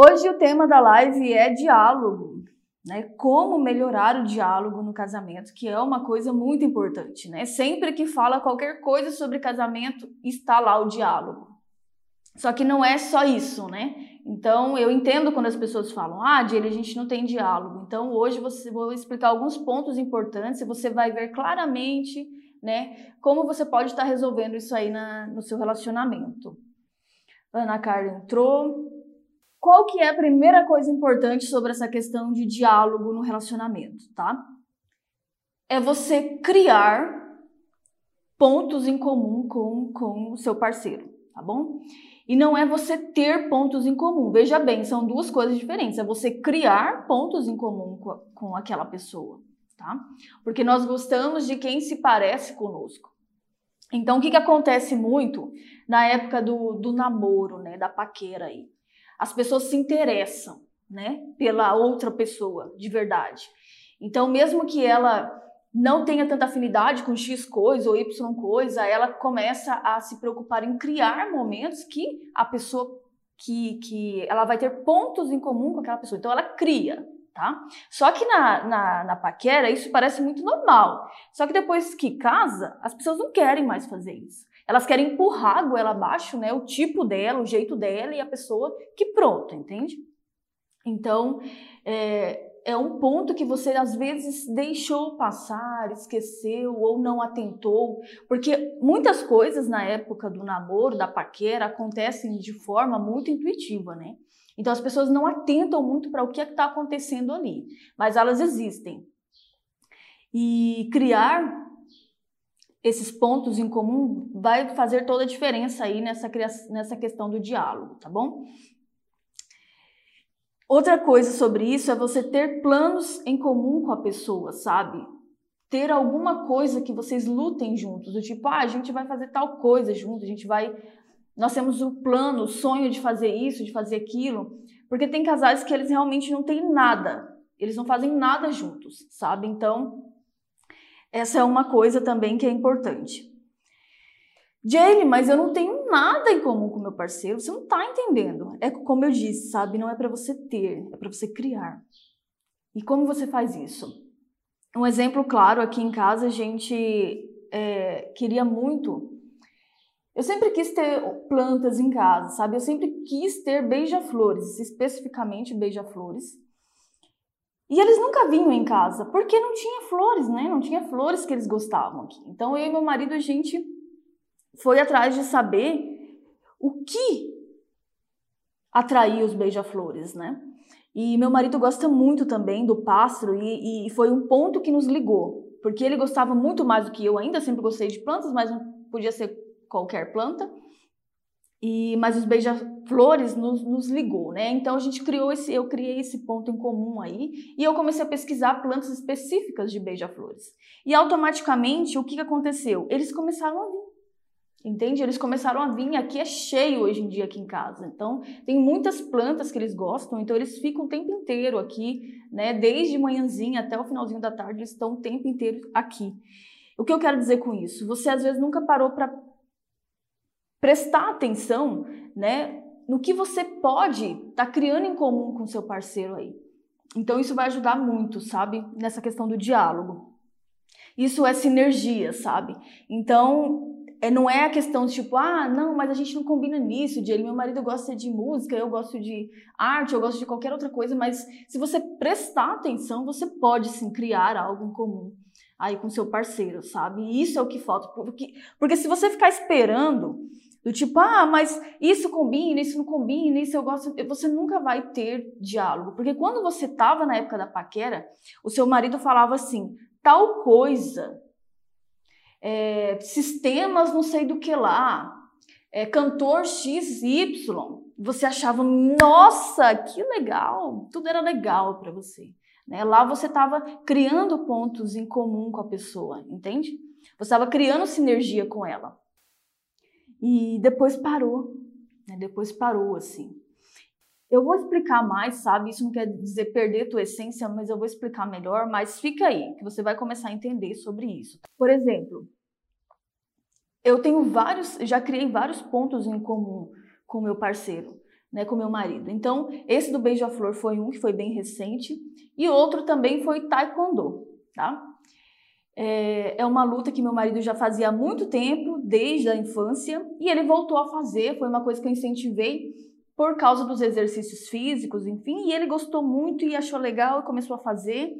Hoje o tema da live é diálogo, né? Como melhorar o diálogo no casamento, que é uma coisa muito importante, né? Sempre que fala qualquer coisa sobre casamento, está lá o diálogo. Só que não é só isso, né? Então, eu entendo quando as pessoas falam, ah, Dile, a gente não tem diálogo. Então, hoje você vou explicar alguns pontos importantes e você vai ver claramente, né, como você pode estar resolvendo isso aí na, no seu relacionamento. Ana Carla entrou. Qual que é a primeira coisa importante sobre essa questão de diálogo no relacionamento, tá? É você criar pontos em comum com, com o seu parceiro, tá bom? E não é você ter pontos em comum. Veja bem, são duas coisas diferentes. É você criar pontos em comum com, com aquela pessoa, tá? Porque nós gostamos de quem se parece conosco. Então, o que, que acontece muito na época do, do namoro, né, da paquera aí? As pessoas se interessam, né, pela outra pessoa, de verdade. Então, mesmo que ela não tenha tanta afinidade com X coisa ou Y coisa, ela começa a se preocupar em criar momentos que a pessoa que, que ela vai ter pontos em comum com aquela pessoa. Então ela cria, tá? Só que na, na, na paquera isso parece muito normal. Só que depois que casa, as pessoas não querem mais fazer isso. Elas querem empurrar a goela abaixo, né? O tipo dela, o jeito dela e a pessoa que pronto, entende? Então, é, é um ponto que você às vezes deixou passar, esqueceu ou não atentou, porque muitas coisas na época do namoro, da paquera, acontecem de forma muito intuitiva, né? Então as pessoas não atentam muito para o que é está acontecendo ali, mas elas existem. E criar esses pontos em comum vai fazer toda a diferença aí nessa, nessa questão do diálogo, tá bom? Outra coisa sobre isso é você ter planos em comum com a pessoa, sabe? Ter alguma coisa que vocês lutem juntos, do tipo, ah, a gente vai fazer tal coisa juntos, a gente vai. Nós temos o plano, o sonho de fazer isso, de fazer aquilo. Porque tem casais que eles realmente não têm nada, eles não fazem nada juntos, sabe? Então, essa é uma coisa também que é importante. Jane, mas eu não tenho nada em comum com meu parceiro. Você não está entendendo. É como eu disse, sabe? Não é para você ter, é para você criar. E como você faz isso? Um exemplo claro aqui em casa, a gente é, queria muito. Eu sempre quis ter plantas em casa, sabe? Eu sempre quis ter beija-flores, especificamente beija-flores. E eles nunca vinham em casa, porque não tinha flores, né? Não tinha flores que eles gostavam aqui. Então eu e meu marido, a gente foi atrás de saber o que atraía os beija-flores, né? E meu marido gosta muito também do pássaro e, e, foi um ponto que nos ligou, porque ele gostava muito mais do que eu. Ainda sempre gostei de plantas, mas não podia ser qualquer planta. E mas os beija-flores nos, nos, ligou, né? Então a gente criou esse, eu criei esse ponto em comum aí e eu comecei a pesquisar plantas específicas de beija-flores. E automaticamente o que, que aconteceu? Eles começaram a vir. Entende? Eles começaram a vir, aqui é cheio hoje em dia aqui em casa. Então, tem muitas plantas que eles gostam, então eles ficam o tempo inteiro aqui, né? Desde manhãzinha até o finalzinho da tarde, eles estão o tempo inteiro aqui. O que eu quero dizer com isso? Você às vezes nunca parou para prestar atenção, né, no que você pode estar tá criando em comum com seu parceiro aí. Então isso vai ajudar muito, sabe, nessa questão do diálogo. Isso é sinergia, sabe? Então, é, não é a questão de tipo, ah, não, mas a gente não combina nisso, de ele, meu marido gosta de música, eu gosto de arte, eu gosto de qualquer outra coisa, mas se você prestar atenção, você pode sim criar algo em comum aí com seu parceiro, sabe? E isso é o que falta, porque, porque se você ficar esperando do tipo, ah, mas isso combina, isso não combina, isso eu gosto, você nunca vai ter diálogo, porque quando você estava na época da paquera, o seu marido falava assim, tal coisa é, sistemas não sei do que lá, é, cantor XY, você achava, nossa, que legal, tudo era legal para você. Né? Lá você estava criando pontos em comum com a pessoa, entende? Você estava criando sinergia com ela. E depois parou, né? depois parou assim. Eu vou explicar mais, sabe? Isso não quer dizer perder tua essência, mas eu vou explicar melhor. Mas fica aí, que você vai começar a entender sobre isso. Por exemplo, eu tenho vários, já criei vários pontos em comum com meu parceiro. né, com meu marido. Então, esse do beija-flor foi um que foi bem recente e outro também foi taekwondo, tá? É, é uma luta que meu marido já fazia há muito tempo, desde a infância, e ele voltou a fazer. Foi uma coisa que eu incentivei por causa dos exercícios físicos, enfim, e ele gostou muito e achou legal e começou a fazer.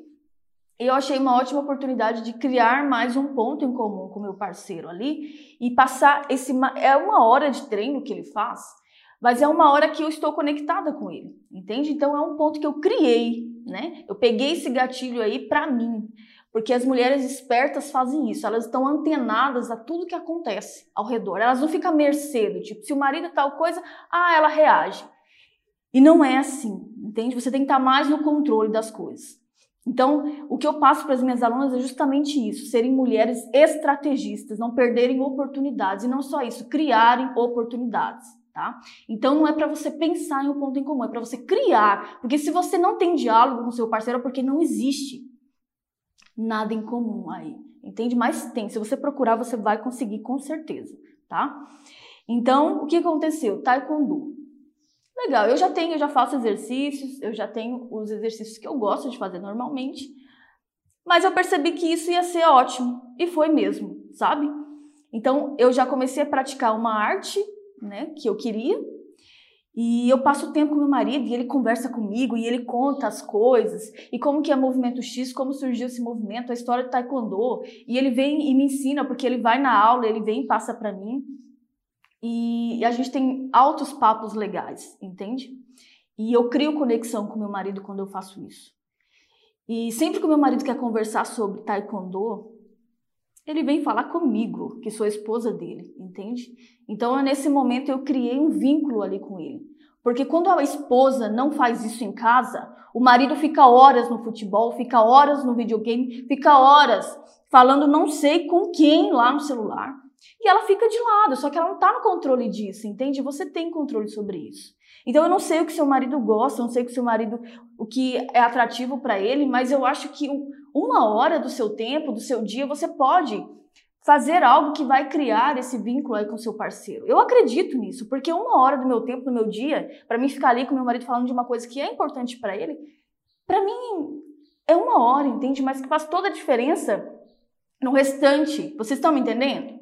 Eu achei uma ótima oportunidade de criar mais um ponto em comum com meu parceiro ali e passar esse é uma hora de treino que ele faz mas é uma hora que eu estou conectada com ele, entende? Então é um ponto que eu criei, né? Eu peguei esse gatilho aí para mim, porque as mulheres espertas fazem isso, elas estão antenadas a tudo que acontece ao redor, elas não ficam à mercê do tipo, se o marido é tal coisa, ah, ela reage. E não é assim, entende? Você tem que estar mais no controle das coisas. Então, o que eu passo para as minhas alunas é justamente isso: serem mulheres estrategistas, não perderem oportunidades, e não só isso, criarem oportunidades tá? Então não é para você pensar em um ponto em comum, é para você criar, porque se você não tem diálogo com seu parceiro é porque não existe nada em comum aí, entende? Mas tem, se você procurar você vai conseguir com certeza, tá? Então, o que aconteceu? Taekwondo. Legal, eu já tenho, eu já faço exercícios, eu já tenho os exercícios que eu gosto de fazer normalmente, mas eu percebi que isso ia ser ótimo, e foi mesmo, sabe? Então, eu já comecei a praticar uma arte né, que eu queria. E eu passo tempo com meu marido e ele conversa comigo e ele conta as coisas e como que é movimento X, como surgiu esse movimento, a história do taekwondo. E ele vem e me ensina porque ele vai na aula, ele vem e passa para mim. E a gente tem altos papos legais, entende? E eu crio conexão com meu marido quando eu faço isso. E sempre que o meu marido quer conversar sobre taekwondo, ele vem falar comigo, que sou esposa dele, entende? Então, nesse momento, eu criei um vínculo ali com ele. Porque quando a esposa não faz isso em casa, o marido fica horas no futebol, fica horas no videogame, fica horas falando não sei com quem lá no celular. E ela fica de lado, só que ela não está no controle disso, entende? Você tem controle sobre isso. Então eu não sei o que seu marido gosta, não sei o que seu marido, o que é atrativo para ele, mas eu acho que uma hora do seu tempo, do seu dia, você pode fazer algo que vai criar esse vínculo aí com seu parceiro. Eu acredito nisso, porque uma hora do meu tempo, do meu dia, para mim ficar ali com meu marido falando de uma coisa que é importante para ele, para mim é uma hora, entende? Mas que faz toda a diferença no restante. Vocês estão me entendendo?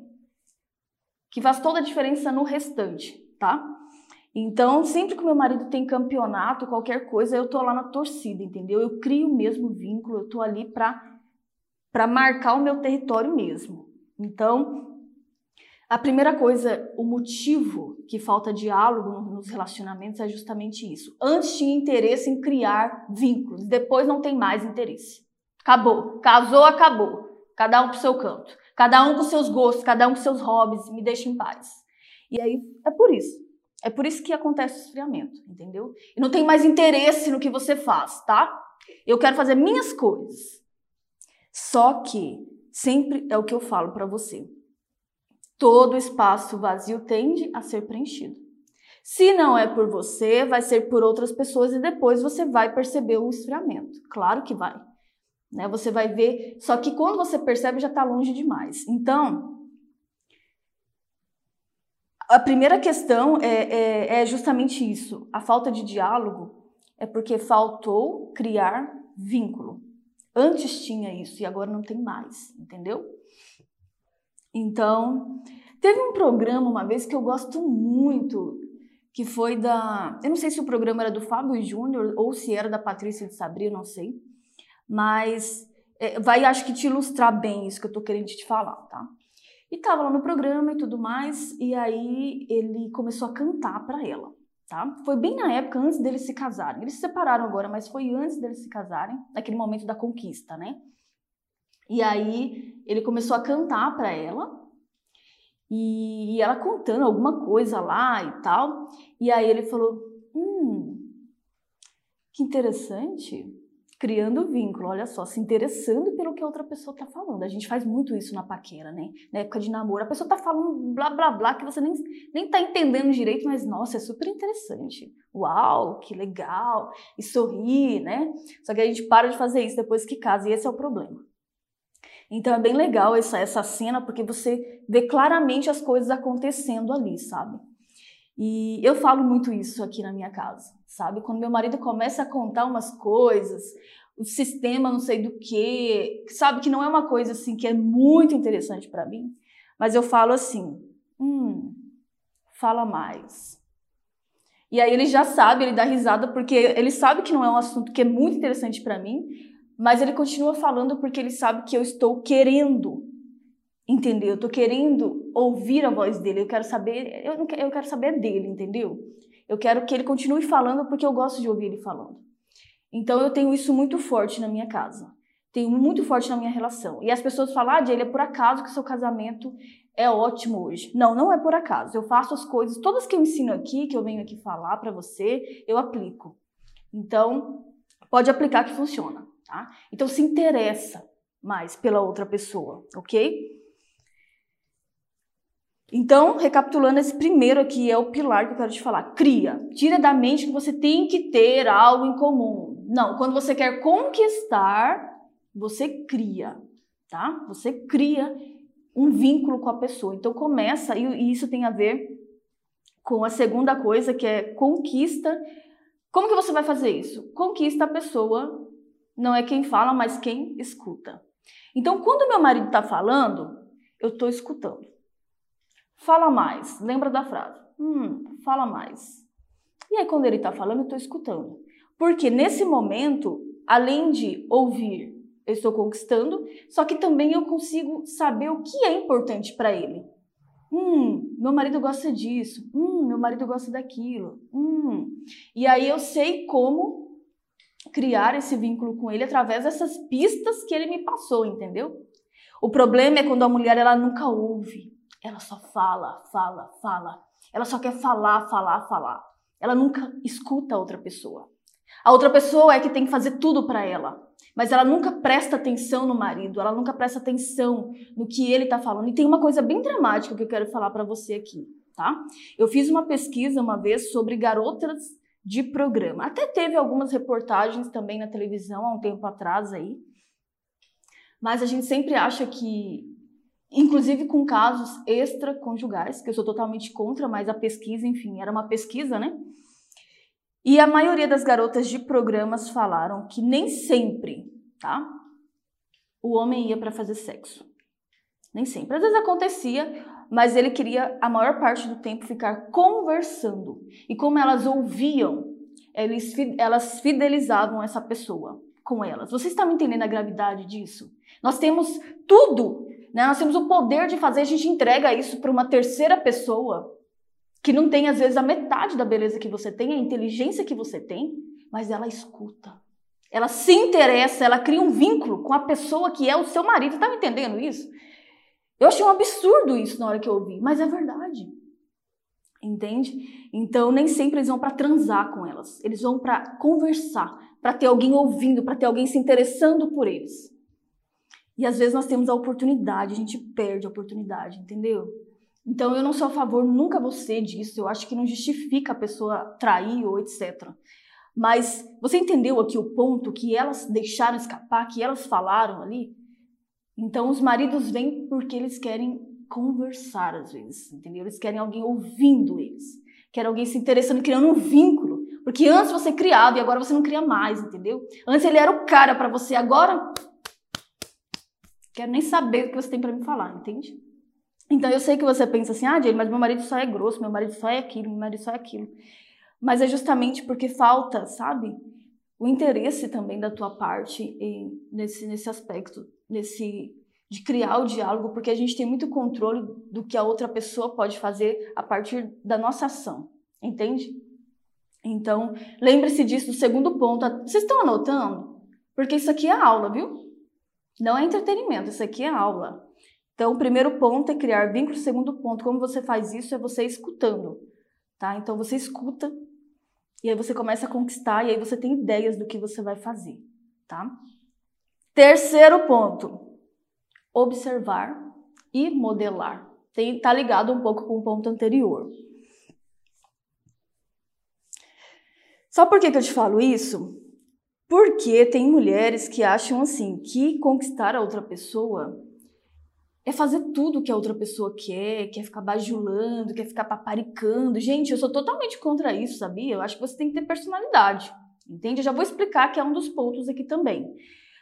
Que faz toda a diferença no restante, tá? Então, sempre que meu marido tem campeonato, qualquer coisa, eu tô lá na torcida, entendeu? Eu crio o mesmo vínculo, eu tô ali para para marcar o meu território mesmo. Então, a primeira coisa, o motivo que falta diálogo nos relacionamentos é justamente isso. Antes tinha interesse em criar vínculos, depois não tem mais interesse. Acabou. Casou, acabou. Cada um pro seu canto. Cada um com seus gostos, cada um com seus hobbies, me deixa em paz. E aí é por isso. É por isso que acontece o esfriamento, entendeu? E não tem mais interesse no que você faz, tá? Eu quero fazer minhas coisas. Só que sempre é o que eu falo para você. Todo espaço vazio tende a ser preenchido. Se não é por você, vai ser por outras pessoas e depois você vai perceber o esfriamento. Claro que vai. Né? Você vai ver, só que quando você percebe já está longe demais. Então, a primeira questão é, é, é justamente isso. A falta de diálogo é porque faltou criar vínculo. Antes tinha isso e agora não tem mais, entendeu? Então, teve um programa uma vez que eu gosto muito, que foi da. Eu não sei se o programa era do Fábio Júnior ou se era da Patrícia de Sabri, eu não sei. Mas é, vai, acho que te ilustrar bem isso que eu tô querendo te falar, tá? E tava lá no programa e tudo mais, e aí ele começou a cantar para ela, tá? Foi bem na época antes deles se casarem. Eles se separaram agora, mas foi antes deles se casarem, naquele momento da conquista, né? E aí ele começou a cantar para ela, e ela contando alguma coisa lá e tal. E aí ele falou: Hum, que interessante criando vínculo, olha só, se interessando pelo que a outra pessoa tá falando. A gente faz muito isso na paquera, né? Na época de namoro, a pessoa tá falando blá blá blá que você nem, nem tá entendendo direito, mas nossa, é super interessante. Uau, que legal! E sorrir, né? Só que a gente para de fazer isso depois que casa, e esse é o problema. Então é bem legal essa, essa cena, porque você vê claramente as coisas acontecendo ali, sabe? E eu falo muito isso aqui na minha casa, sabe? Quando meu marido começa a contar umas coisas, o sistema não sei do que, sabe que não é uma coisa assim que é muito interessante para mim, mas eu falo assim, hum, fala mais. E aí ele já sabe, ele dá risada porque ele sabe que não é um assunto que é muito interessante para mim, mas ele continua falando porque ele sabe que eu estou querendo entender, eu estou querendo ouvir a voz dele, eu quero saber, eu, não eu quero saber dele, entendeu? Eu quero que ele continue falando porque eu gosto de ouvir ele falando. Então eu tenho isso muito forte na minha casa. Tenho muito forte na minha relação. E as pessoas falam, ah, Jay, é por acaso que seu casamento é ótimo hoje. Não, não é por acaso. Eu faço as coisas, todas que eu ensino aqui, que eu venho aqui falar para você, eu aplico. Então, pode aplicar que funciona, tá? Então se interessa mais pela outra pessoa, ok? Então, recapitulando, esse primeiro aqui é o pilar que eu quero te falar. Cria. Tira da mente que você tem que ter algo em comum. Não, quando você quer conquistar, você cria, tá? Você cria um vínculo com a pessoa. Então começa, e isso tem a ver com a segunda coisa, que é conquista. Como que você vai fazer isso? Conquista a pessoa, não é quem fala, mas quem escuta. Então, quando meu marido está falando, eu estou escutando. Fala mais. Lembra da frase? Hum, fala mais. E aí, quando ele está falando, eu estou escutando. Porque nesse momento, além de ouvir, eu estou conquistando, só que também eu consigo saber o que é importante para ele. Hum, meu marido gosta disso. Hum, meu marido gosta daquilo. Hum. E aí eu sei como criar esse vínculo com ele através dessas pistas que ele me passou, entendeu? O problema é quando a mulher ela nunca ouve. Ela só fala, fala, fala. Ela só quer falar, falar, falar. Ela nunca escuta a outra pessoa. A outra pessoa é que tem que fazer tudo para ela, mas ela nunca presta atenção no marido, ela nunca presta atenção no que ele está falando. E tem uma coisa bem dramática que eu quero falar para você aqui, tá? Eu fiz uma pesquisa uma vez sobre garotas de programa. Até teve algumas reportagens também na televisão há um tempo atrás aí. Mas a gente sempre acha que inclusive com casos extraconjugais, que eu sou totalmente contra, mas a pesquisa, enfim, era uma pesquisa, né? E a maioria das garotas de programas falaram que nem sempre, tá? O homem ia para fazer sexo. Nem sempre. Às vezes acontecia, mas ele queria a maior parte do tempo ficar conversando. E como elas ouviam, eles, elas fidelizavam essa pessoa com elas. Você está me entendendo a gravidade disso? Nós temos tudo, né? Nós temos o poder de fazer, a gente entrega isso para uma terceira pessoa que não tem às vezes a metade da beleza que você tem, a inteligência que você tem, mas ela escuta. Ela se interessa, ela cria um vínculo com a pessoa que é o seu marido. Tá me entendendo isso? Eu achei um absurdo isso na hora que eu ouvi, mas é verdade. Entende? Então nem sempre eles vão para transar com elas. Eles vão para conversar, para ter alguém ouvindo, para ter alguém se interessando por eles. E às vezes nós temos a oportunidade, a gente perde a oportunidade, entendeu? Então eu não sou a favor, nunca vou ser disso. Eu acho que não justifica a pessoa trair ou etc. Mas você entendeu aqui o ponto que elas deixaram escapar, que elas falaram ali? Então os maridos vêm porque eles querem conversar às vezes, entendeu? Eles querem alguém ouvindo eles. Querem alguém se interessando, criando um vínculo. Porque antes você criava e agora você não cria mais, entendeu? Antes ele era o cara para você, agora quero nem saber o que você tem para me falar, entende? Então eu sei que você pensa assim, ah, Jane, mas meu marido só é grosso, meu marido só é aquilo, meu marido só é aquilo. Mas é justamente porque falta, sabe, o interesse também da tua parte em, nesse, nesse aspecto, nesse de criar o diálogo, porque a gente tem muito controle do que a outra pessoa pode fazer a partir da nossa ação, entende? Então, lembre-se disso do segundo ponto. Vocês estão anotando? Porque isso aqui é aula, viu? Não é entretenimento, isso aqui é aula. Então, o primeiro ponto é criar vínculo. O segundo ponto, como você faz isso, é você escutando, tá? Então, você escuta e aí você começa a conquistar e aí você tem ideias do que você vai fazer, tá? Terceiro ponto, observar e modelar. Tem, tá ligado um pouco com o ponto anterior. Só por que, que eu te falo isso? Porque tem mulheres que acham assim que conquistar a outra pessoa é fazer tudo que a outra pessoa quer, quer ficar bajulando, quer ficar paparicando. Gente, eu sou totalmente contra isso, sabia? Eu acho que você tem que ter personalidade, entende? Eu já vou explicar que é um dos pontos aqui também.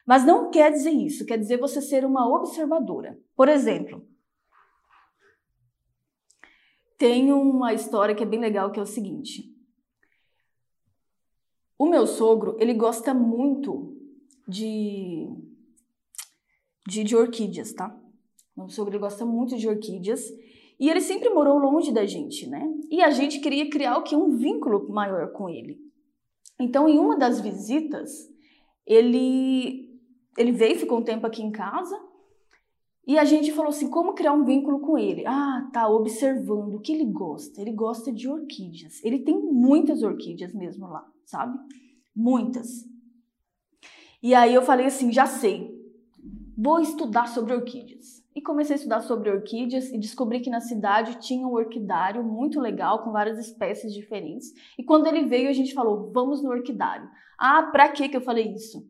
Mas não quer dizer isso, quer dizer você ser uma observadora. Por exemplo, tem uma história que é bem legal, que é o seguinte. O meu sogro, ele gosta muito de, de, de orquídeas, tá? Meu sogro gosta muito de orquídeas e ele sempre morou longe da gente, né? E a gente queria criar o que um vínculo maior com ele. Então, em uma das visitas, ele ele veio, ficou um tempo aqui em casa e a gente falou assim, como criar um vínculo com ele? Ah, tá observando o que ele gosta. Ele gosta de orquídeas. Ele tem muitas orquídeas mesmo lá, sabe? Muitas. E aí eu falei assim, já sei. Vou estudar sobre orquídeas. E comecei a estudar sobre orquídeas e descobri que na cidade tinha um orquidário muito legal com várias espécies diferentes. E quando ele veio, a gente falou: "Vamos no orquidário". Ah, para que que eu falei isso?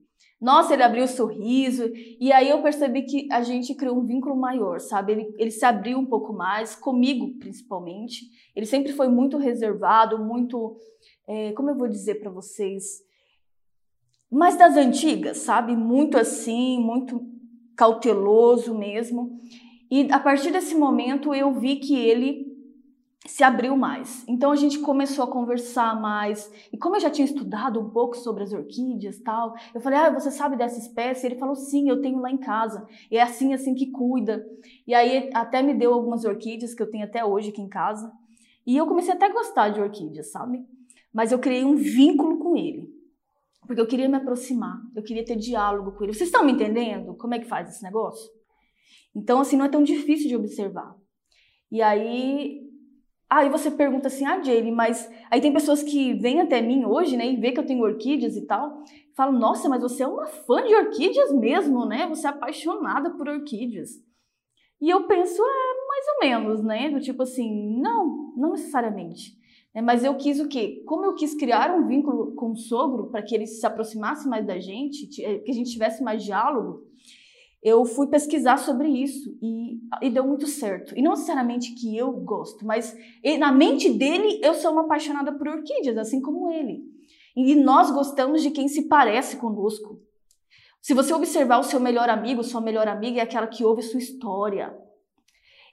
Nossa, ele abriu o sorriso e aí eu percebi que a gente criou um vínculo maior, sabe? Ele, ele se abriu um pouco mais, comigo principalmente. Ele sempre foi muito reservado, muito, é, como eu vou dizer para vocês, mais das antigas, sabe? Muito assim, muito cauteloso mesmo. E a partir desse momento eu vi que ele se abriu mais. Então a gente começou a conversar mais. E como eu já tinha estudado um pouco sobre as orquídeas, tal, eu falei: "Ah, você sabe dessa espécie?" Ele falou: "Sim, eu tenho lá em casa. E é assim assim que cuida". E aí até me deu algumas orquídeas que eu tenho até hoje aqui em casa. E eu comecei até a gostar de orquídeas, sabe? Mas eu criei um vínculo com ele. Porque eu queria me aproximar, eu queria ter diálogo com ele. Vocês estão me entendendo como é que faz esse negócio? Então, assim, não é tão difícil de observar. E aí, aí você pergunta assim, ah, Jane, mas aí tem pessoas que vêm até mim hoje, né, e vê que eu tenho orquídeas e tal, falam, nossa, mas você é uma fã de orquídeas mesmo, né? Você é apaixonada por orquídeas. E eu penso, é mais ou menos, né? Do tipo assim, não, não necessariamente. É, mas eu quis o quê? Como eu quis criar um vínculo com o sogro para que ele se aproximasse mais da gente, eh, que a gente tivesse mais diálogo, eu fui pesquisar sobre isso e, e deu muito certo. E não necessariamente que eu gosto, mas na mente dele eu sou uma apaixonada por orquídeas, assim como ele. E nós gostamos de quem se parece conosco. Se você observar o seu melhor amigo, sua melhor amiga é aquela que ouve sua história,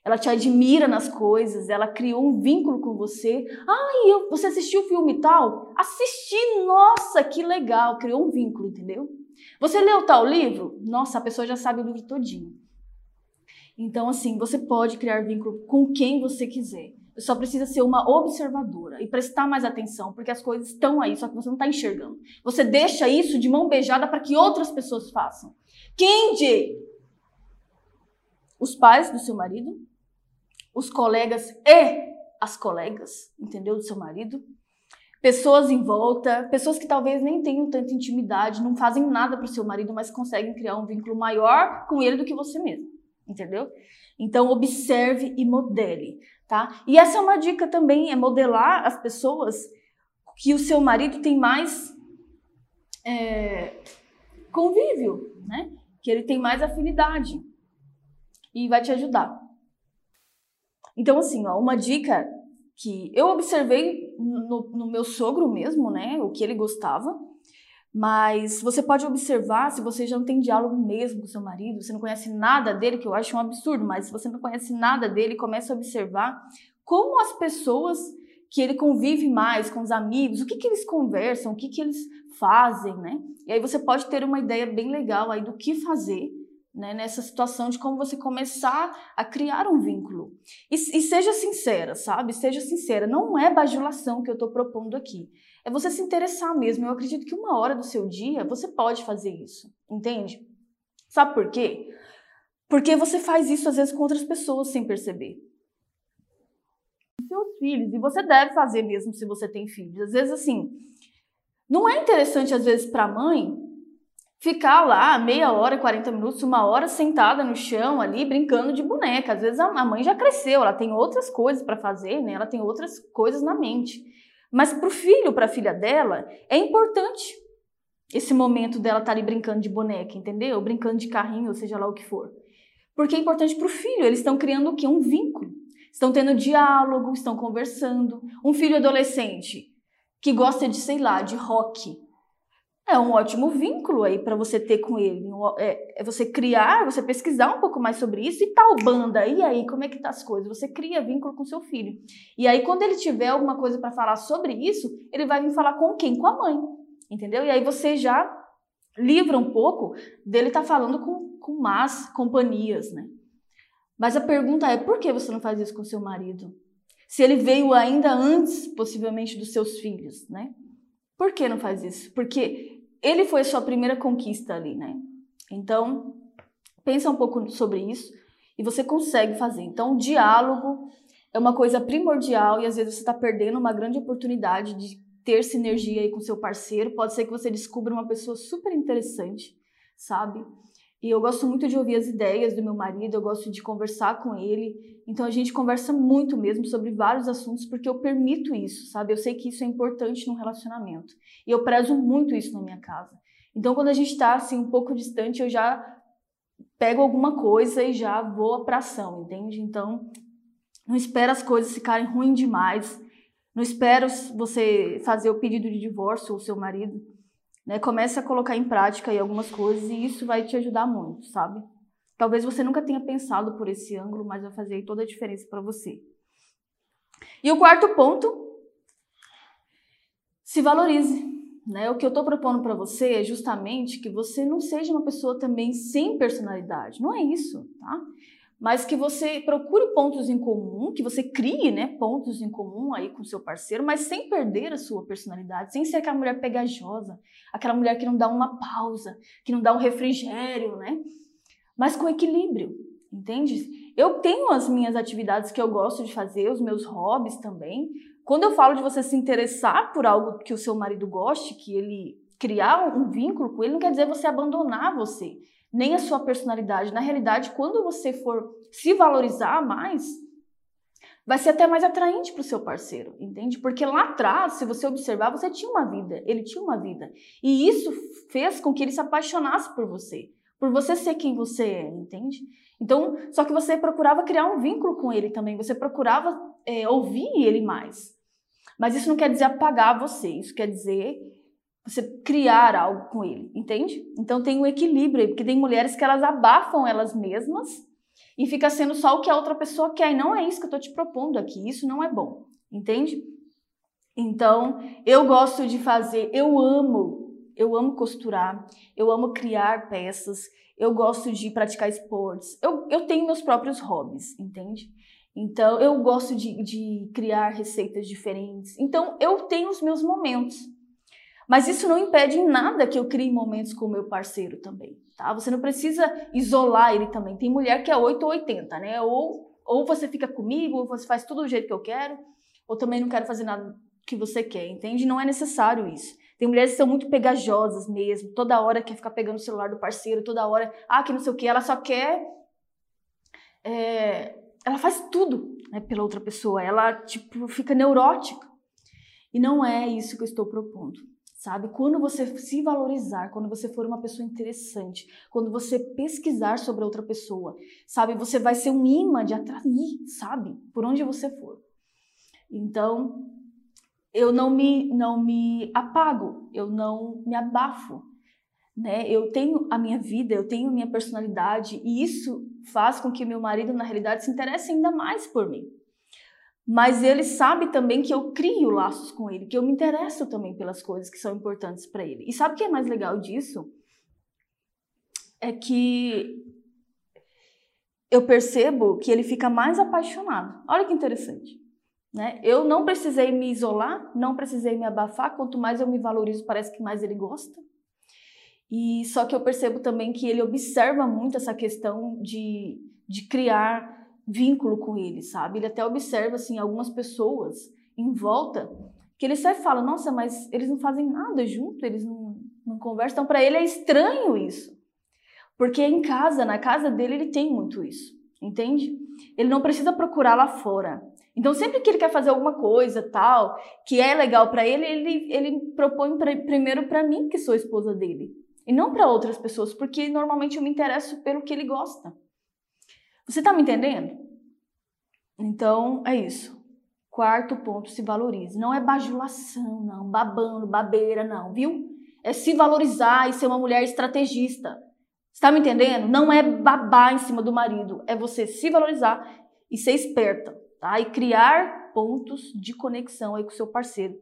ela te admira nas coisas, ela criou um vínculo com você. Ah, eu, você assistiu o filme tal? Assisti, nossa, que legal, criou um vínculo, entendeu? Você leu tal livro? Nossa, a pessoa já sabe o livro todinho. Então, assim, você pode criar vínculo com quem você quiser. Você só precisa ser uma observadora e prestar mais atenção, porque as coisas estão aí, só que você não está enxergando. Você deixa isso de mão beijada para que outras pessoas façam. Quem, Jay? Os pais do seu marido? os colegas e as colegas, entendeu? Do seu marido. Pessoas em volta, pessoas que talvez nem tenham tanta intimidade, não fazem nada para o seu marido, mas conseguem criar um vínculo maior com ele do que você mesmo, entendeu? Então observe e modele, tá? E essa é uma dica também, é modelar as pessoas que o seu marido tem mais é, convívio, né? Que ele tem mais afinidade e vai te ajudar. Então, assim, ó, uma dica que eu observei no, no meu sogro mesmo, né, o que ele gostava, mas você pode observar se você já não tem diálogo mesmo com seu marido, você não conhece nada dele, que eu acho um absurdo, mas se você não conhece nada dele, comece a observar como as pessoas que ele convive mais com os amigos, o que, que eles conversam, o que, que eles fazem, né? E aí você pode ter uma ideia bem legal aí do que fazer né, nessa situação de como você começar a criar um vínculo. E, e, seja sincera, sabe? Seja sincera. Não é bajulação que eu estou propondo aqui. É você se interessar mesmo. Eu acredito que uma hora do seu dia você pode fazer isso, entende? Sabe por quê? Porque você faz isso às vezes com outras pessoas sem perceber. Seus filhos, e você deve fazer mesmo se você tem filhos. Às vezes, assim, não é interessante, às vezes, para a mãe ficar lá meia hora, 40 minutos, uma hora sentada no chão ali brincando de boneca. Às vezes a mãe já cresceu, ela tem outras coisas para fazer, né? Ela tem outras coisas na mente. Mas para o filho, para a filha dela, é importante esse momento dela estar tá ali brincando de boneca, entendeu? Brincando de carrinho, ou seja lá o que for. Porque é importante para o filho. Eles estão criando o quê? Um vínculo. Estão tendo diálogo, estão conversando. Um filho adolescente que gosta de, sei lá, de rock. É um ótimo vínculo aí para você ter com ele. É, é, você criar, você pesquisar um pouco mais sobre isso e tal banda. E aí, como é que tá as coisas? Você cria vínculo com seu filho. E aí, quando ele tiver alguma coisa para falar sobre isso, ele vai vir falar com quem? Com a mãe. Entendeu? E aí você já livra um pouco dele estar tá falando com, com más companhias, né? Mas a pergunta é, por que você não faz isso com seu marido? Se ele veio ainda antes, possivelmente, dos seus filhos, né? Por que não faz isso? Porque ele foi sua primeira conquista ali, né? Então, pensa um pouco sobre isso e você consegue fazer. Então, o diálogo é uma coisa primordial e às vezes você está perdendo uma grande oportunidade de ter sinergia aí com seu parceiro. Pode ser que você descubra uma pessoa super interessante, sabe? E eu gosto muito de ouvir as ideias do meu marido, eu gosto de conversar com ele. Então a gente conversa muito mesmo sobre vários assuntos porque eu permito isso, sabe? Eu sei que isso é importante no relacionamento. E eu prezo muito isso na minha casa. Então quando a gente está assim um pouco distante, eu já pego alguma coisa e já vou pra ação, entende? Então não espera as coisas ficarem ruins demais. Não espera você fazer o pedido de divórcio ou seu marido né? Comece a colocar em prática aí algumas coisas e isso vai te ajudar muito, sabe? Talvez você nunca tenha pensado por esse ângulo, mas vai fazer toda a diferença para você. E o quarto ponto, se valorize. Né? O que eu estou propondo para você é justamente que você não seja uma pessoa também sem personalidade. Não é isso, tá? Mas que você procure pontos em comum, que você crie né, pontos em comum aí com seu parceiro, mas sem perder a sua personalidade, sem ser aquela mulher pegajosa, aquela mulher que não dá uma pausa, que não dá um refrigério, né? Mas com equilíbrio, entende? Eu tenho as minhas atividades que eu gosto de fazer, os meus hobbies também. Quando eu falo de você se interessar por algo que o seu marido goste, que ele criar um vínculo com ele, não quer dizer você abandonar você nem a sua personalidade. Na realidade, quando você for se valorizar mais, vai ser até mais atraente para o seu parceiro, entende? Porque lá atrás, se você observar, você tinha uma vida, ele tinha uma vida. E isso fez com que ele se apaixonasse por você, por você ser quem você é, entende? Então, só que você procurava criar um vínculo com ele também, você procurava é, ouvir ele mais. Mas isso não quer dizer apagar você, isso quer dizer você criar algo com ele, entende? Então tem um equilíbrio aí, porque tem mulheres que elas abafam elas mesmas e fica sendo só o que a outra pessoa quer. E não é isso que eu tô te propondo aqui, isso não é bom, entende? Então, eu gosto de fazer, eu amo, eu amo costurar, eu amo criar peças, eu gosto de praticar esportes, eu, eu tenho meus próprios hobbies, entende? Então, eu gosto de, de criar receitas diferentes. Então, eu tenho os meus momentos. Mas isso não impede em nada que eu crie momentos com o meu parceiro também, tá? Você não precisa isolar ele também. Tem mulher que é 8 ou 80, né? Ou, ou você fica comigo, ou você faz tudo do jeito que eu quero, ou também não quero fazer nada que você quer, entende? Não é necessário isso. Tem mulheres que são muito pegajosas mesmo, toda hora quer ficar pegando o celular do parceiro, toda hora, ah, que não sei o que, ela só quer. É, ela faz tudo né, pela outra pessoa, ela, tipo, fica neurótica. E não é isso que eu estou propondo sabe? Quando você se valorizar, quando você for uma pessoa interessante, quando você pesquisar sobre outra pessoa, sabe? Você vai ser um imã de atrair, sabe? Por onde você for. Então, eu não me não me apago, eu não me abafo, né? Eu tenho a minha vida, eu tenho a minha personalidade e isso faz com que meu marido na realidade se interesse ainda mais por mim mas ele sabe também que eu crio laços com ele, que eu me interesso também pelas coisas que são importantes para ele. E sabe o que é mais legal disso? É que eu percebo que ele fica mais apaixonado. Olha que interessante. Né? Eu não precisei me isolar, não precisei me abafar, quanto mais eu me valorizo, parece que mais ele gosta. E só que eu percebo também que ele observa muito essa questão de, de criar vínculo com ele, sabe? Ele até observa assim algumas pessoas em volta que ele sempre fala, nossa, mas eles não fazem nada junto, eles não, não conversam. Então, para ele é estranho isso. Porque em casa, na casa dele, ele tem muito isso, entende? Ele não precisa procurar lá fora. Então, sempre que ele quer fazer alguma coisa tal, que é legal para ele, ele, ele propõe pra, primeiro para mim, que sou esposa dele, e não para outras pessoas, porque normalmente eu me interesso pelo que ele gosta. Você tá me entendendo? Então, é isso. Quarto ponto, se valorize. Não é bajulação, não, babando, babeira, não, viu? É se valorizar e ser uma mulher estrategista. Está me entendendo? Não é babar em cima do marido, é você se valorizar e ser esperta, tá? E criar pontos de conexão aí com o seu parceiro.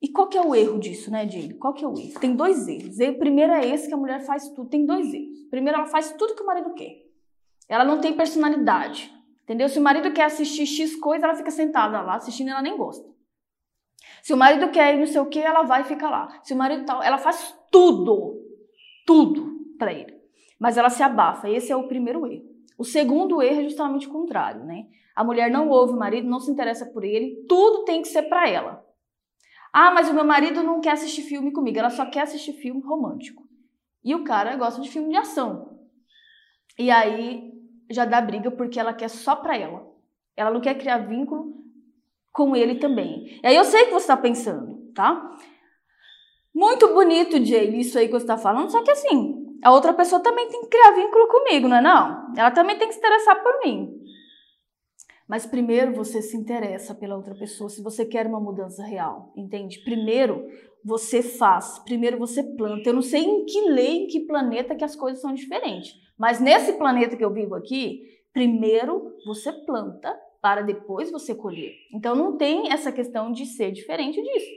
E qual que é o erro disso, né, Jane? Qual que é o erro? Tem dois erros. O primeiro é esse que a mulher faz tudo. Tem dois erros. Primeiro, ela faz tudo que o marido quer. Ela não tem personalidade. Entendeu? Se o marido quer assistir X coisa, ela fica sentada lá assistindo e ela nem gosta. Se o marido quer ir não sei o que, ela vai e fica lá. Se o marido tal, ela faz tudo, tudo para ele. Mas ela se abafa. Esse é o primeiro erro. O segundo erro é justamente o contrário, né? A mulher não ouve o marido, não se interessa por ele, tudo tem que ser para ela. Ah, mas o meu marido não quer assistir filme comigo, ela só quer assistir filme romântico. E o cara gosta de filme de ação. E aí já dá briga porque ela quer só pra ela. Ela não quer criar vínculo com ele também. E aí eu sei que você está pensando, tá? Muito bonito, Jay, isso aí que você está falando, só que assim, a outra pessoa também tem que criar vínculo comigo, não é não? Ela também tem que se interessar por mim. Mas primeiro você se interessa pela outra pessoa, se você quer uma mudança real, entende? Primeiro você faz, primeiro você planta. Eu não sei em que lei, em que planeta que as coisas são diferentes. Mas nesse planeta que eu vivo aqui, primeiro você planta para depois você colher. Então não tem essa questão de ser diferente disso.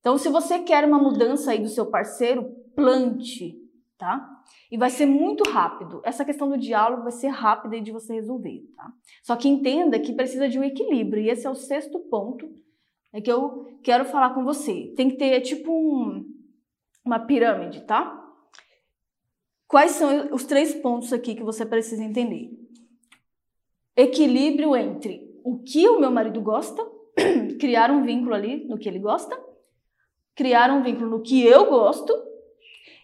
Então se você quer uma mudança aí do seu parceiro, plante, tá? E vai ser muito rápido. Essa questão do diálogo vai ser rápida de você resolver, tá? Só que entenda que precisa de um equilíbrio e esse é o sexto ponto é que eu quero falar com você. Tem que ter tipo um, uma pirâmide, tá? Quais são os três pontos aqui que você precisa entender? Equilíbrio entre o que o meu marido gosta, criar um vínculo ali no que ele gosta, criar um vínculo no que eu gosto,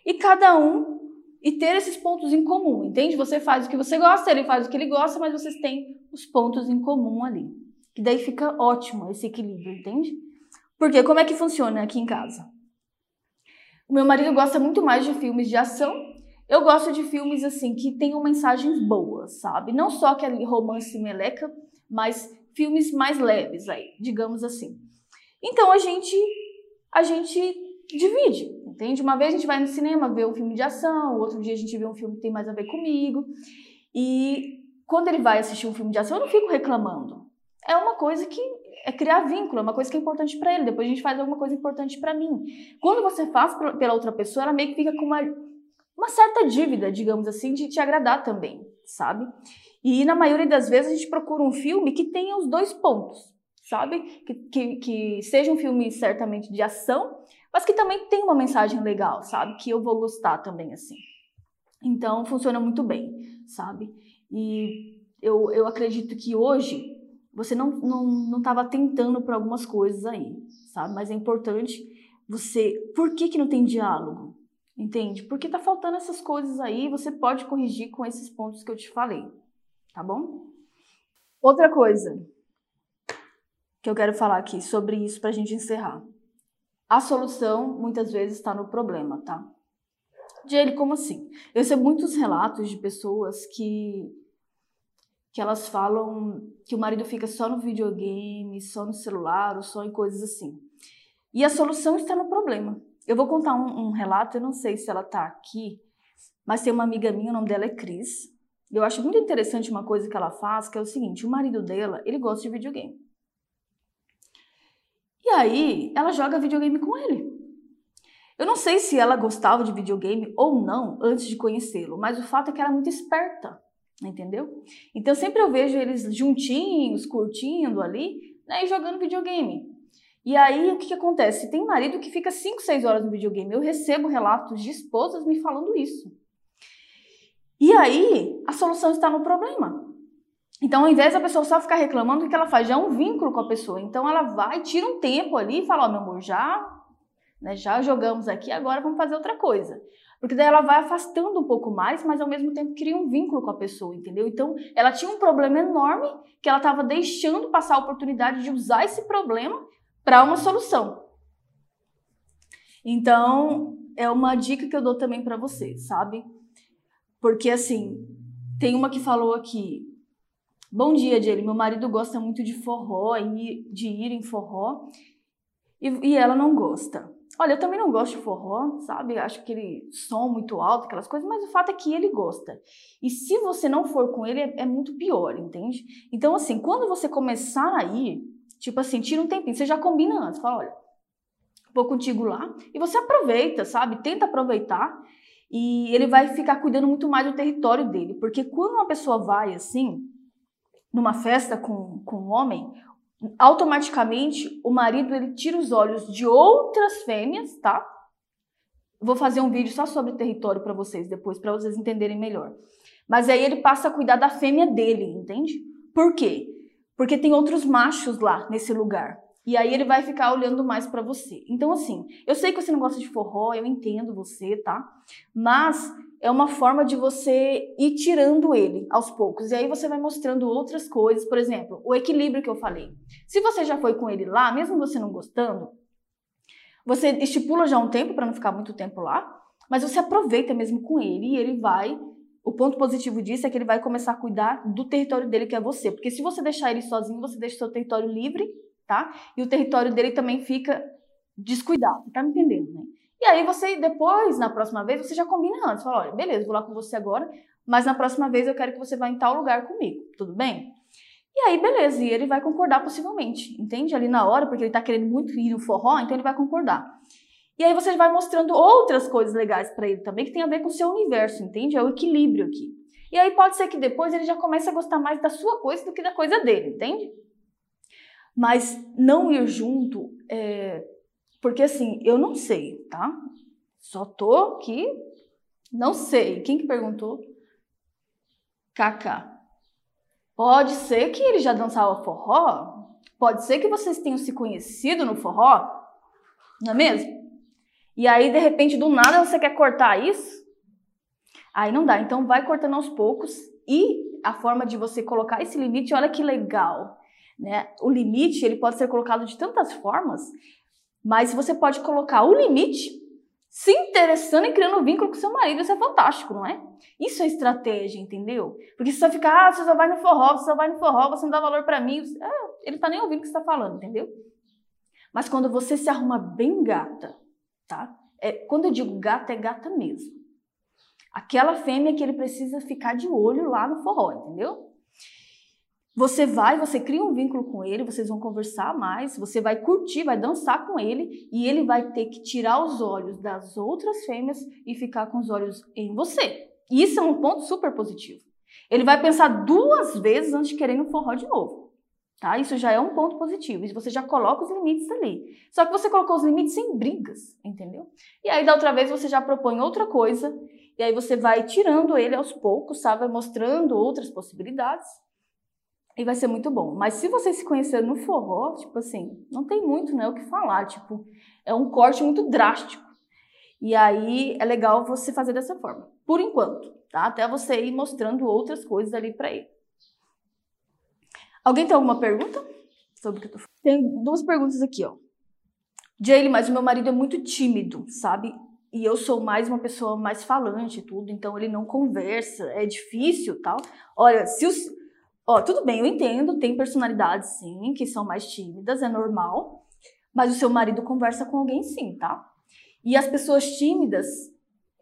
e cada um e ter esses pontos em comum, entende? Você faz o que você gosta, ele faz o que ele gosta, mas vocês têm os pontos em comum ali. Que daí fica ótimo esse equilíbrio, entende? Porque como é que funciona aqui em casa? O meu marido gosta muito mais de filmes de ação eu gosto de filmes assim que tenham mensagens boas, sabe? Não só aquele romance meleca, mas filmes mais leves aí, digamos assim. Então a gente a gente divide, entende? Uma vez a gente vai no cinema ver um filme de ação, outro dia a gente vê um filme que tem mais a ver comigo. E quando ele vai assistir um filme de ação, eu não fico reclamando. É uma coisa que é criar vínculo, é uma coisa que é importante para ele. Depois a gente faz alguma coisa importante para mim. Quando você faz pela outra pessoa, ela meio que fica com uma uma certa dívida, digamos assim, de te agradar também, sabe? E na maioria das vezes a gente procura um filme que tenha os dois pontos, sabe? Que, que, que seja um filme certamente de ação, mas que também tenha uma mensagem legal, sabe? Que eu vou gostar também, assim. Então funciona muito bem, sabe? E eu, eu acredito que hoje você não estava não, não tentando para algumas coisas aí, sabe? Mas é importante você. Por que, que não tem diálogo? Entende? Porque tá faltando essas coisas aí, você pode corrigir com esses pontos que eu te falei, tá bom? Outra coisa que eu quero falar aqui sobre isso pra gente encerrar. A solução muitas vezes está no problema, tá? Jane, como assim? Eu recebo muitos relatos de pessoas que que elas falam que o marido fica só no videogame, só no celular, ou só em coisas assim. E a solução está no problema. Eu vou contar um, um relato, eu não sei se ela está aqui, mas tem uma amiga minha, o nome dela é Cris. Eu acho muito interessante uma coisa que ela faz, que é o seguinte: o marido dela, ele gosta de videogame. E aí, ela joga videogame com ele. Eu não sei se ela gostava de videogame ou não antes de conhecê-lo, mas o fato é que ela é muito esperta, entendeu? Então sempre eu vejo eles juntinhos, curtindo ali, né, e jogando videogame. E aí, o que, que acontece? Tem marido que fica 5, 6 horas no videogame. Eu recebo relatos de esposas me falando isso. E aí, a solução está no problema. Então, ao invés da pessoa só ficar reclamando, o que ela faz? Já é um vínculo com a pessoa. Então, ela vai, tira um tempo ali e fala: Ó, oh, meu amor, já, né, já jogamos aqui, agora vamos fazer outra coisa. Porque daí ela vai afastando um pouco mais, mas ao mesmo tempo cria um vínculo com a pessoa, entendeu? Então, ela tinha um problema enorme que ela estava deixando passar a oportunidade de usar esse problema para uma solução. Então, é uma dica que eu dou também para você, sabe? Porque assim, Tem uma que falou aqui. Bom dia, Jelly. Meu marido gosta muito de forró, de ir em forró, e, e ela não gosta. Olha, eu também não gosto de forró, sabe? Acho aquele som muito alto, aquelas coisas, mas o fato é que ele gosta. E se você não for com ele, é, é muito pior, entende? Então, assim, quando você começar a ir, tipo assim, tira um tempinho, você já combina antes, fala, olha, vou contigo lá, e você aproveita, sabe? Tenta aproveitar, e ele vai ficar cuidando muito mais do território dele, porque quando uma pessoa vai assim, numa festa com, com um homem, automaticamente o marido ele tira os olhos de outras fêmeas, tá? Vou fazer um vídeo só sobre território para vocês depois, para vocês entenderem melhor. Mas aí ele passa a cuidar da fêmea dele, entende? Por quê? Porque tem outros machos lá nesse lugar. E aí ele vai ficar olhando mais para você. Então assim, eu sei que você não gosta de forró, eu entendo você, tá? Mas é uma forma de você ir tirando ele aos poucos. E aí você vai mostrando outras coisas, por exemplo, o equilíbrio que eu falei. Se você já foi com ele lá, mesmo você não gostando, você estipula já um tempo para não ficar muito tempo lá, mas você aproveita mesmo com ele e ele vai. O ponto positivo disso é que ele vai começar a cuidar do território dele, que é você. Porque se você deixar ele sozinho, você deixa o seu território livre, tá? E o território dele também fica descuidado. Tá me entendendo, né? E aí você depois, na próxima vez, você já combina antes. Fala, olha, beleza, vou lá com você agora, mas na próxima vez eu quero que você vá em tal lugar comigo, tudo bem? E aí, beleza, e ele vai concordar possivelmente, entende? Ali na hora, porque ele tá querendo muito ir no forró, então ele vai concordar. E aí você vai mostrando outras coisas legais para ele também, que tem a ver com o seu universo, entende? É o equilíbrio aqui. E aí pode ser que depois ele já comece a gostar mais da sua coisa do que da coisa dele, entende? Mas não ir junto é, porque assim, eu não sei, tá? Só tô aqui, não sei. Quem que perguntou? Kaká. Pode ser que ele já dançava forró? Pode ser que vocês tenham se conhecido no forró? Não é mesmo? E aí, de repente, do nada você quer cortar isso? Aí não dá. Então, vai cortando aos poucos. E a forma de você colocar esse limite, olha que legal. Né? O limite ele pode ser colocado de tantas formas mas você pode colocar o limite, se interessando e criando um vínculo com seu marido. Isso é fantástico, não é? Isso é estratégia, entendeu? Porque se você ficar, ah, você só vai no forró, você só vai no forró, você não dá valor para mim, ah, ele tá nem ouvindo o que você tá falando, entendeu? Mas quando você se arruma bem gata, tá? É, quando eu digo gata, é gata mesmo. Aquela fêmea que ele precisa ficar de olho lá no forró, entendeu? Você vai, você cria um vínculo com ele, vocês vão conversar mais, você vai curtir, vai dançar com ele e ele vai ter que tirar os olhos das outras fêmeas e ficar com os olhos em você. E isso é um ponto super positivo. Ele vai pensar duas vezes antes de querer no forró de novo. Tá? Isso já é um ponto positivo. E você já coloca os limites ali. Só que você colocou os limites sem brigas, entendeu? E aí da outra vez você já propõe outra coisa. E aí você vai tirando ele aos poucos, sabe? Vai mostrando outras possibilidades. E vai ser muito bom. Mas se você se conhecer no forró, tipo assim, não tem muito né, o que falar. Tipo, é um corte muito drástico. E aí é legal você fazer dessa forma. Por enquanto, tá? Até você ir mostrando outras coisas ali para ele. Alguém tem alguma pergunta sobre o que eu tô falando? Tem duas perguntas aqui, ó. Jaylee, mas o meu marido é muito tímido, sabe? E eu sou mais uma pessoa mais falante e tudo, então ele não conversa, é difícil tal. Olha, se os Ó, tudo bem, eu entendo, tem personalidades sim, que são mais tímidas, é normal, mas o seu marido conversa com alguém sim, tá? E as pessoas tímidas,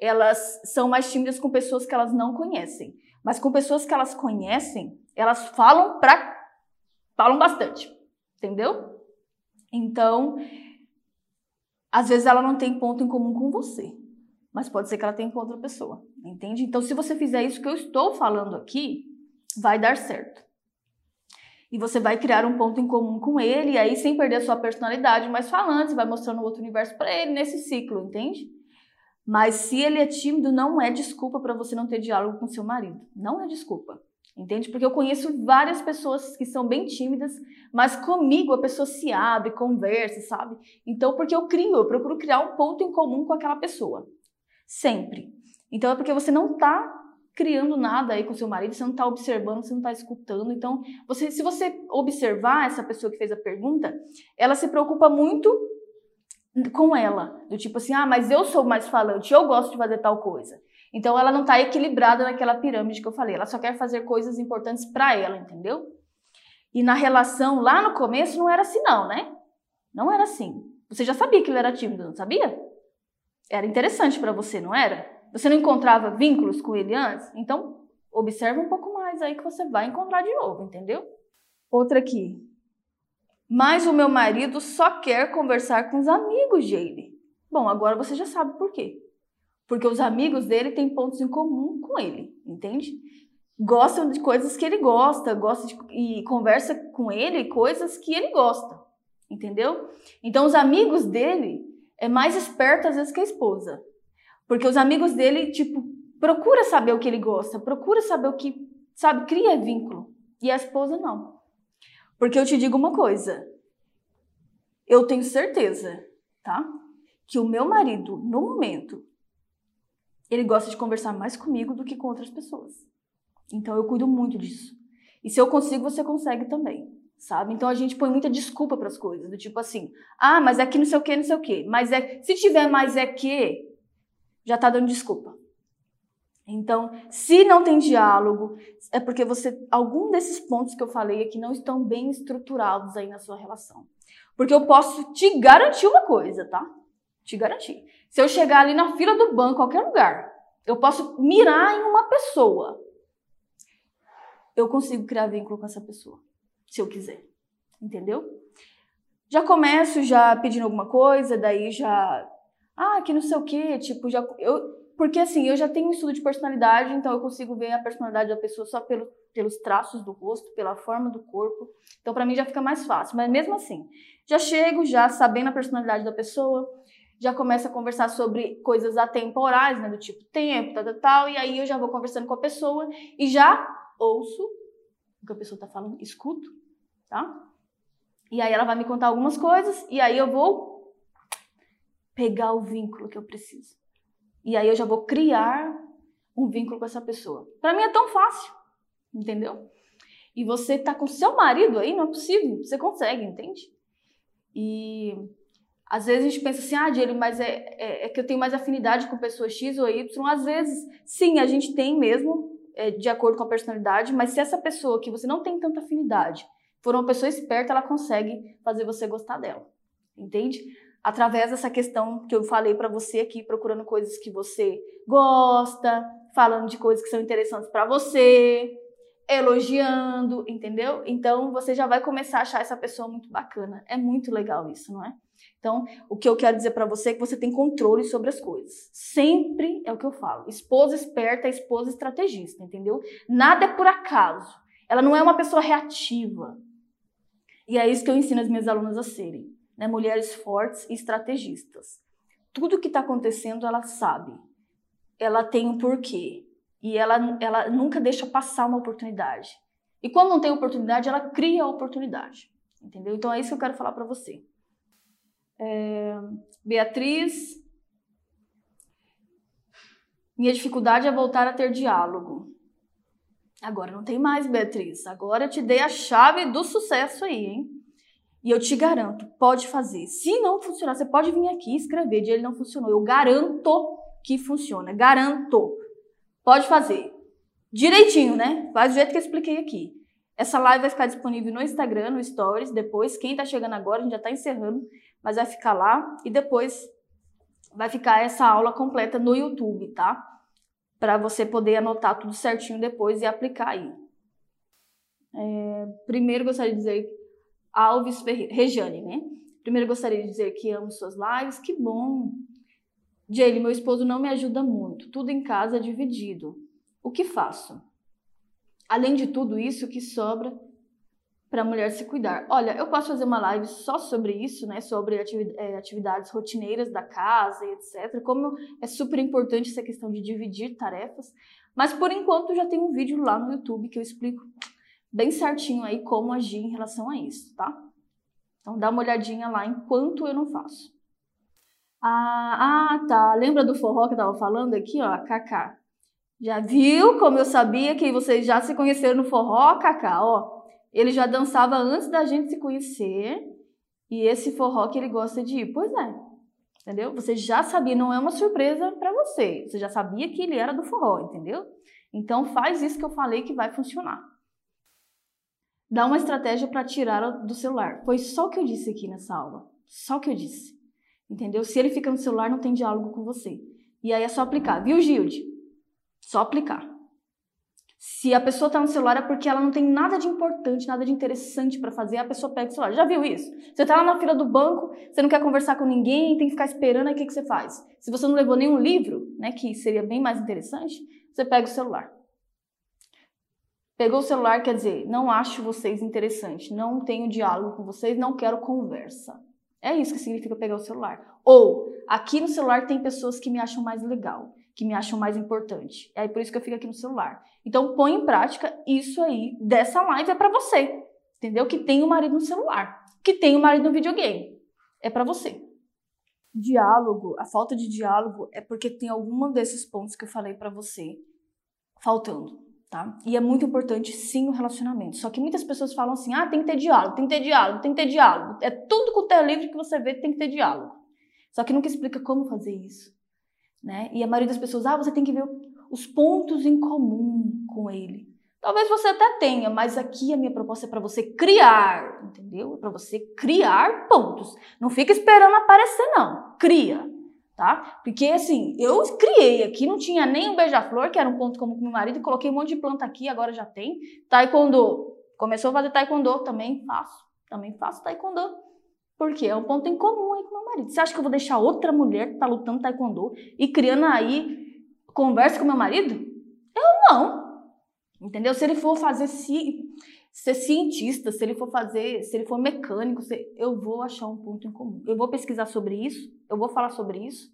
elas são mais tímidas com pessoas que elas não conhecem, mas com pessoas que elas conhecem, elas falam pra falam bastante, entendeu? Então, às vezes ela não tem ponto em comum com você, mas pode ser que ela tenha com outra pessoa, entende? Então, se você fizer isso que eu estou falando aqui, vai dar certo. E você vai criar um ponto em comum com ele, e aí sem perder a sua personalidade, mas falando, você vai mostrando outro universo para ele nesse ciclo, entende? Mas se ele é tímido, não é desculpa para você não ter diálogo com seu marido. Não é desculpa. Entende? Porque eu conheço várias pessoas que são bem tímidas, mas comigo a pessoa se abre, conversa, sabe? Então, porque eu crio, eu procuro criar um ponto em comum com aquela pessoa. Sempre. Então é porque você não tá criando nada aí com seu marido, você não está observando, você não está escutando. Então, você, se você observar essa pessoa que fez a pergunta, ela se preocupa muito com ela, do tipo assim, ah, mas eu sou mais falante, eu gosto de fazer tal coisa. Então ela não tá equilibrada naquela pirâmide que eu falei. Ela só quer fazer coisas importantes para ela, entendeu? E na relação lá no começo não era assim não, né? Não era assim. Você já sabia que ele era tímido, não sabia? Era interessante para você, não era? Você não encontrava vínculos com ele antes? Então, observa um pouco mais aí que você vai encontrar de novo, entendeu? Outra aqui. Mas o meu marido só quer conversar com os amigos dele. Bom, agora você já sabe por quê. Porque os amigos dele têm pontos em comum com ele, entende? Gostam de coisas que ele gosta, gosta de, e conversa com ele coisas que ele gosta, entendeu? Então os amigos dele é mais esperto às vezes que a esposa. Porque os amigos dele, tipo, procura saber o que ele gosta, procura saber o que, sabe, cria vínculo. E a esposa não. Porque eu te digo uma coisa, eu tenho certeza, tá? Que o meu marido, no momento, ele gosta de conversar mais comigo do que com outras pessoas. Então eu cuido muito disso. E se eu consigo, você consegue também, sabe? Então a gente põe muita desculpa para as coisas, do tipo assim: "Ah, mas é que não sei o que, não sei o que". Mas é, se tiver mais é que, já tá dando desculpa. Então, se não tem diálogo, é porque você algum desses pontos que eu falei aqui não estão bem estruturados aí na sua relação. Porque eu posso te garantir uma coisa, tá? Te garantir. Se eu chegar ali na fila do banco, qualquer lugar, eu posso mirar em uma pessoa. Eu consigo criar vínculo com essa pessoa, se eu quiser. Entendeu? Já começo já pedindo alguma coisa, daí já ah, que não sei o quê, tipo, já eu porque assim, eu já tenho um estudo de personalidade, então eu consigo ver a personalidade da pessoa só pelo, pelos traços do rosto, pela forma do corpo. Então para mim já fica mais fácil, mas mesmo assim, já chego já sabendo a personalidade da pessoa, já começo a conversar sobre coisas atemporais, né, do tipo tempo, tal, tal, tal, e aí eu já vou conversando com a pessoa e já ouço o que a pessoa tá falando, escuto, tá? E aí ela vai me contar algumas coisas e aí eu vou pegar o vínculo que eu preciso. E aí eu já vou criar um vínculo com essa pessoa. Para mim é tão fácil, entendeu? E você tá com seu marido aí, não é possível, você consegue, entende? E às vezes a gente pensa assim, ah, Diego, mas é, é, é, que eu tenho mais afinidade com pessoa X ou Y. Às vezes, sim, a gente tem mesmo, é, de acordo com a personalidade, mas se essa pessoa que você não tem tanta afinidade for uma pessoa esperta, ela consegue fazer você gostar dela, entende? através dessa questão que eu falei para você aqui, procurando coisas que você gosta, falando de coisas que são interessantes para você, elogiando, entendeu? Então você já vai começar a achar essa pessoa muito bacana. É muito legal isso, não é? Então, o que eu quero dizer para você é que você tem controle sobre as coisas. Sempre é o que eu falo. Esposa esperta é esposa estrategista, entendeu? Nada é por acaso. Ela não é uma pessoa reativa. E é isso que eu ensino as minhas alunas a serem né, mulheres fortes e estrategistas. Tudo que está acontecendo ela sabe, ela tem um porquê e ela, ela nunca deixa passar uma oportunidade. E quando não tem oportunidade, ela cria a oportunidade, entendeu? Então é isso que eu quero falar para você. É, Beatriz, minha dificuldade é voltar a ter diálogo. Agora não tem mais, Beatriz. Agora eu te dei a chave do sucesso aí, hein? E eu te garanto, pode fazer. Se não funcionar, você pode vir aqui escrever de ele não funcionou. Eu garanto que funciona. Garanto. Pode fazer. Direitinho, né? Faz do jeito que eu expliquei aqui. Essa live vai ficar disponível no Instagram, no Stories. Depois, quem tá chegando agora, a gente já tá encerrando, mas vai ficar lá. E depois vai ficar essa aula completa no YouTube, tá? Para você poder anotar tudo certinho depois e aplicar aí. É, primeiro, gostaria de dizer Alves Rejane, né? Primeiro gostaria de dizer que amo suas lives, que bom. Jane, meu esposo não me ajuda muito, tudo em casa é dividido. O que faço? Além de tudo isso, o que sobra para a mulher se cuidar? Olha, eu posso fazer uma live só sobre isso, né? Sobre é, atividades rotineiras da casa e etc. Como é super importante essa questão de dividir tarefas. Mas por enquanto já tem um vídeo lá no YouTube que eu explico bem certinho aí como agir em relação a isso, tá? Então dá uma olhadinha lá enquanto eu não faço. Ah, ah tá. Lembra do forró que eu tava falando aqui, ó? Kaká. Já viu como eu sabia que vocês já se conheceram no forró, Kaká? Ó, ele já dançava antes da gente se conhecer. E esse forró que ele gosta de ir. Pois é. Entendeu? Você já sabia, não é uma surpresa para você. Você já sabia que ele era do forró, entendeu? Então faz isso que eu falei que vai funcionar. Dá uma estratégia para tirar do celular. Foi só o que eu disse aqui nessa aula. Só o que eu disse. Entendeu? Se ele fica no celular, não tem diálogo com você. E aí é só aplicar. Viu, Gilde? Só aplicar. Se a pessoa está no celular é porque ela não tem nada de importante, nada de interessante para fazer, a pessoa pega o celular. Já viu isso? Você está lá na fila do banco, você não quer conversar com ninguém, tem que ficar esperando, aí o que, que você faz? Se você não levou nenhum livro, né, que seria bem mais interessante, você pega o celular. Pegou o celular, quer dizer, não acho vocês interessantes, não tenho diálogo com vocês, não quero conversa. É isso que significa pegar o celular. Ou, aqui no celular tem pessoas que me acham mais legal que me acham mais importante. É por isso que eu fico aqui no celular. Então põe em prática isso aí dessa live é para você. Entendeu? Que tem o um marido no celular, que tem o um marido no videogame. É para você. Diálogo, a falta de diálogo é porque tem algum desses pontos que eu falei para você faltando, tá? E é muito importante sim o relacionamento. Só que muitas pessoas falam assim: "Ah, tem que ter diálogo, tem que ter diálogo, tem que ter diálogo". É tudo com o teu livro que você vê tem que ter diálogo. Só que nunca explica como fazer isso né? E a maioria das pessoas, ah, você tem que ver os pontos em comum com ele. Talvez você até tenha, mas aqui a minha proposta é para você criar, entendeu? É para você criar pontos. Não fica esperando aparecer, não. Cria, tá? Porque assim, eu criei aqui, não tinha nem um beija-flor, que era um ponto comum com meu marido, coloquei um monte de planta aqui, agora já tem. Taekwondo. Começou a fazer taekwondo, também faço. Também faço taekwondo. Porque é um ponto em comum aí com meu marido. Você acha que eu vou deixar outra mulher que tá lutando taekwondo e criando aí conversa com meu marido? Eu não. Entendeu? Se ele for fazer ci... ser cientista, se ele for fazer, se ele for mecânico, se... eu vou achar um ponto em comum. Eu vou pesquisar sobre isso, eu vou falar sobre isso.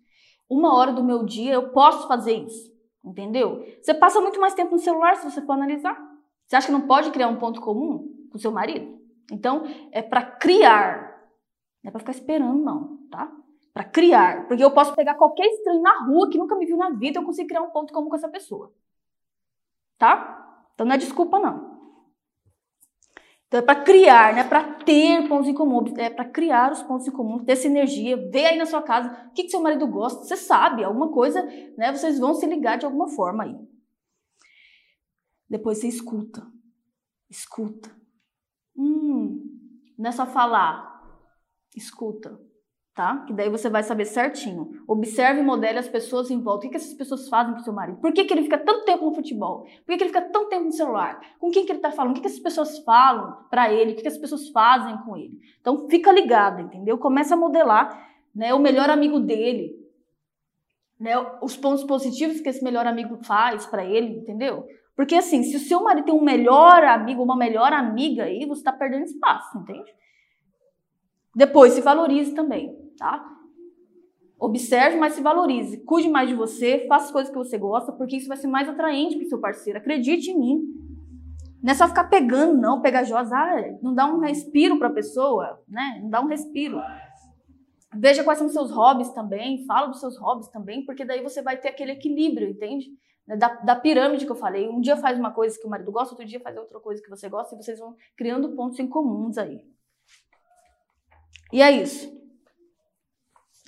Uma hora do meu dia eu posso fazer isso. Entendeu? Você passa muito mais tempo no celular se você for analisar. Você acha que não pode criar um ponto comum com seu marido? Então, é para criar não é para ficar esperando, não, tá? Para criar. Porque eu posso pegar qualquer estranho na rua que nunca me viu na vida, eu consigo criar um ponto comum com essa pessoa. Tá? Então não é desculpa, não. Então é para criar, não é para ter pontos em comum, é para criar os pontos em comum, ter sinergia, ver aí na sua casa o que, que seu marido gosta, você sabe, alguma coisa, né? Vocês vão se ligar de alguma forma aí. Depois você escuta. Escuta. Hum, não é só falar, escuta, tá? Que daí você vai saber certinho. Observe e modele as pessoas em volta. O que, que essas pessoas fazem pro seu marido? Por que, que ele fica tanto tempo no futebol? Por que, que ele fica tanto tempo no celular? Com quem que ele tá falando? O que, que essas pessoas falam para ele? O que, que essas pessoas fazem com ele? Então fica ligado, entendeu? Começa a modelar né, o melhor amigo dele, né, os pontos positivos que esse melhor amigo faz para ele, entendeu? Porque assim, se o seu marido tem um melhor amigo, uma melhor amiga aí, você está perdendo espaço, entende? Depois, se valorize também, tá? Observe, mas se valorize. Cuide mais de você, faça as coisas que você gosta, porque isso vai ser mais atraente para o seu parceiro. Acredite em mim. Não é só ficar pegando, não, pegajosa. Ah, não dá um respiro para a pessoa, né? Não dá um respiro. Veja quais são seus hobbies também, fala dos seus hobbies também, porque daí você vai ter aquele equilíbrio, entende? Da, da, pirâmide que eu falei. Um dia faz uma coisa que o marido gosta, outro dia faz outra coisa que você gosta, e vocês vão criando pontos em comuns aí. E é isso.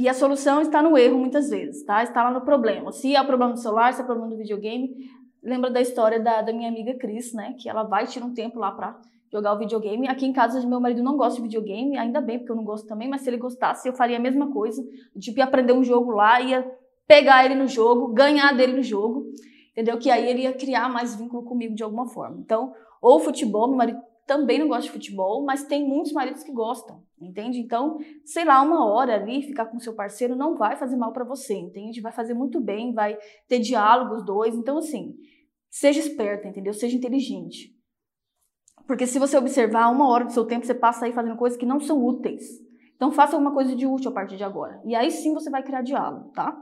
E a solução está no erro muitas vezes, tá? Está lá no problema. Se é o problema do celular, se é o problema do videogame, lembra da história da, da minha amiga Cris, né? Que ela vai tirar um tempo lá para jogar o videogame. Aqui em casa, meu marido não gosta de videogame, ainda bem, porque eu não gosto também, mas se ele gostasse, eu faria a mesma coisa. Tipo, ia aprender um jogo lá, ia pegar ele no jogo, ganhar dele no jogo, entendeu? Que aí ele ia criar mais vínculo comigo de alguma forma. Então, ou futebol, meu marido também não gosta de futebol, mas tem muitos maridos que gostam, entende? Então, sei lá, uma hora ali ficar com seu parceiro não vai fazer mal para você, entende? Vai fazer muito bem, vai ter diálogo os dois. Então, assim, seja esperta, entendeu? Seja inteligente. Porque se você observar uma hora do seu tempo, você passa aí fazendo coisas que não são úteis. Então, faça alguma coisa de útil a partir de agora. E aí sim você vai criar diálogo, tá?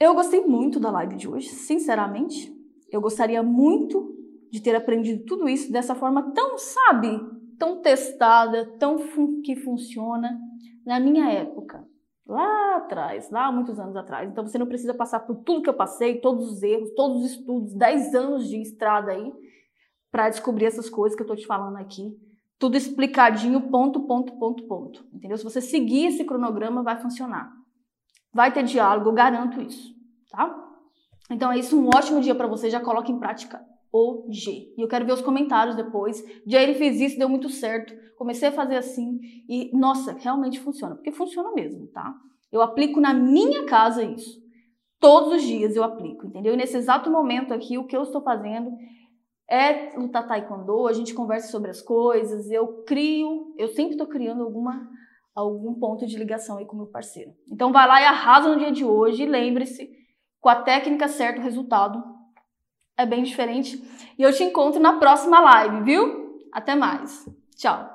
Eu gostei muito da live de hoje, sinceramente. Eu gostaria muito de ter aprendido tudo isso dessa forma tão, sabe, tão testada, tão fun que funciona na minha época, lá atrás, lá muitos anos atrás. Então você não precisa passar por tudo que eu passei, todos os erros, todos os estudos, 10 anos de estrada aí para descobrir essas coisas que eu tô te falando aqui, tudo explicadinho, ponto, ponto, ponto, ponto. Entendeu? Se você seguir esse cronograma, vai funcionar. Vai ter diálogo, eu garanto isso, tá? Então é isso, um ótimo dia para você, já coloque em prática hoje. E eu quero ver os comentários depois. Jair fez isso, deu muito certo. Comecei a fazer assim e, nossa, realmente funciona. Porque funciona mesmo, tá? Eu aplico na minha casa isso. Todos os dias eu aplico, entendeu? E nesse exato momento aqui, o que eu estou fazendo é lutar taekwondo, a gente conversa sobre as coisas, eu crio, eu sempre estou criando alguma algum ponto de ligação aí com o meu parceiro. Então vai lá e arrasa no dia de hoje e lembre-se, com a técnica certa o resultado é bem diferente. E eu te encontro na próxima live, viu? Até mais. Tchau.